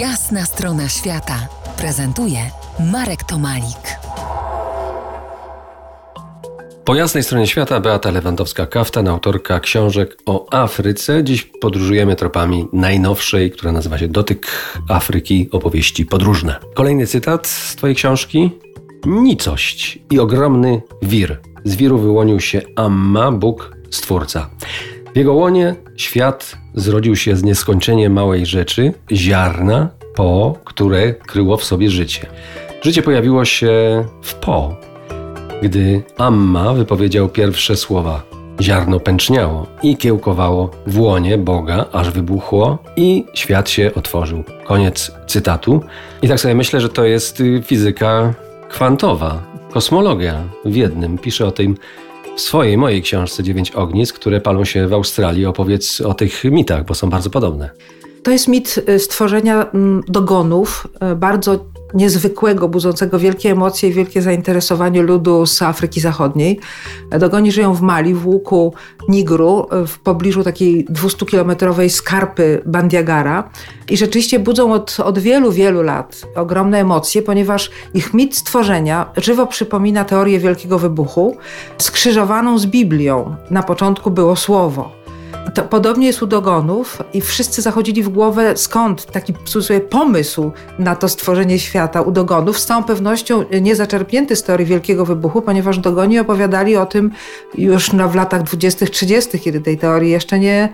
Jasna strona świata prezentuje Marek Tomalik. Po jasnej stronie świata Beata Lewandowska-Kaftan, autorka książek o Afryce. Dziś podróżujemy tropami najnowszej, która nazywa się Dotyk Afryki, opowieści podróżne. Kolejny cytat z Twojej książki. Nicość i ogromny wir. Z wiru wyłonił się Amma, Bóg, Stwórca. W jego łonie świat zrodził się z nieskończenie małej rzeczy, ziarna, po, które kryło w sobie życie. Życie pojawiło się w po, gdy Amma wypowiedział pierwsze słowa. Ziarno pęczniało i kiełkowało w łonie Boga, aż wybuchło i świat się otworzył. Koniec cytatu. I tak sobie myślę, że to jest y, fizyka kwantowa, kosmologia w jednym. Pisze o tym w swojej, mojej książce Dziewięć ognisk, które palą się w Australii. Opowiedz o tych mitach, bo są bardzo podobne. To jest mit y, stworzenia mm, dogonów, y, bardzo niezwykłego, budzącego wielkie emocje i wielkie zainteresowanie ludu z Afryki Zachodniej. Dogoni żyją w Mali, w łuku Nigru, w pobliżu takiej 200-kilometrowej skarpy Bandiagara i rzeczywiście budzą od, od wielu, wielu lat ogromne emocje, ponieważ ich mit stworzenia żywo przypomina teorię Wielkiego Wybuchu, skrzyżowaną z Biblią. Na początku było Słowo. To podobnie jest u dogonów i wszyscy zachodzili w głowę, skąd taki sobie pomysł na to stworzenie świata u dogonów. Z całą pewnością nie zaczerpnięty z teorii Wielkiego Wybuchu, ponieważ dogoni opowiadali o tym już w latach 20-30, kiedy tej teorii jeszcze nie,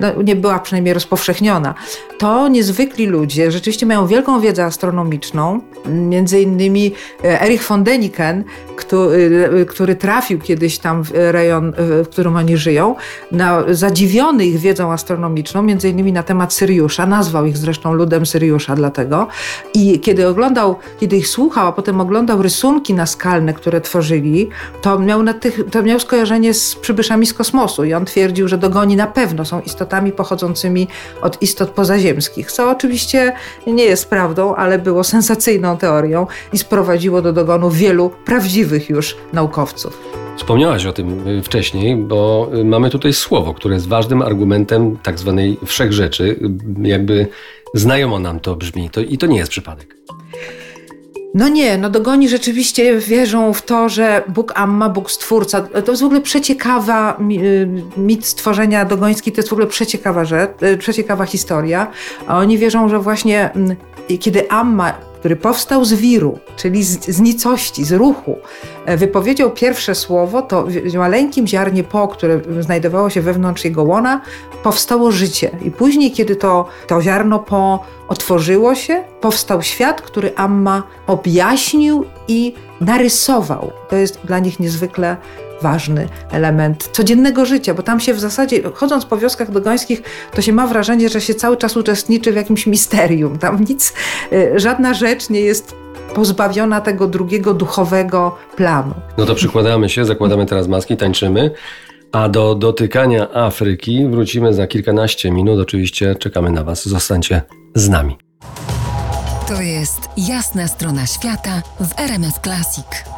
no, nie była przynajmniej rozpowszechniona. To niezwykli ludzie rzeczywiście mają wielką wiedzę astronomiczną. Między innymi e, Erich von Däniken, który, e, który trafił kiedyś tam w rejon, w którym oni żyją, na, zadziwiony ich wiedzą astronomiczną, między innymi na temat Syriusza, nazwał ich zresztą ludem Syriusza dlatego. I kiedy oglądał, kiedy ich słuchał, a potem oglądał rysunki naskalne, które tworzyli, to miał, na tych, to miał skojarzenie z przybyszami z kosmosu i on twierdził, że dogoni na pewno są istotami pochodzącymi od istot pozaziemskich, co oczywiście nie jest prawdą, ale było sensacyjną teorią i sprowadziło do dogonu wielu prawdziwych już naukowców. Wspomniałaś o tym y, wcześniej, bo y, mamy tutaj słowo, które jest ważnym argumentem tak zwanej wszechrzeczy. Jakby znajomo nam to brzmi to, i to nie jest przypadek. No nie, no dogoni rzeczywiście wierzą w to, że Bóg Amma, Bóg Stwórca, to jest w ogóle przeciekawa, y, mit stworzenia dogoński to jest w ogóle przeciekawa rzecz, y, przeciekawa historia. A oni wierzą, że właśnie mm, kiedy Amma który powstał z wiru, czyli z, z nicości, z ruchu, e, wypowiedział pierwsze słowo, to w maleńkim ziarnie po, które znajdowało się wewnątrz jego łona, powstało życie. I później, kiedy to, to ziarno po otworzyło się, powstał świat, który Amma objaśnił i narysował. To jest dla nich niezwykle ważny element codziennego życia, bo tam się w zasadzie, chodząc po wioskach dogońskich, to się ma wrażenie, że się cały czas uczestniczy w jakimś misterium. Tam nic, y, żadna rzecz nie jest pozbawiona tego drugiego duchowego planu. No to przykładamy się, zakładamy teraz maski, tańczymy. A do dotykania Afryki wrócimy za kilkanaście minut. Oczywiście czekamy na Was. Zostańcie z nami. To jest jasna strona świata w RMF Classic.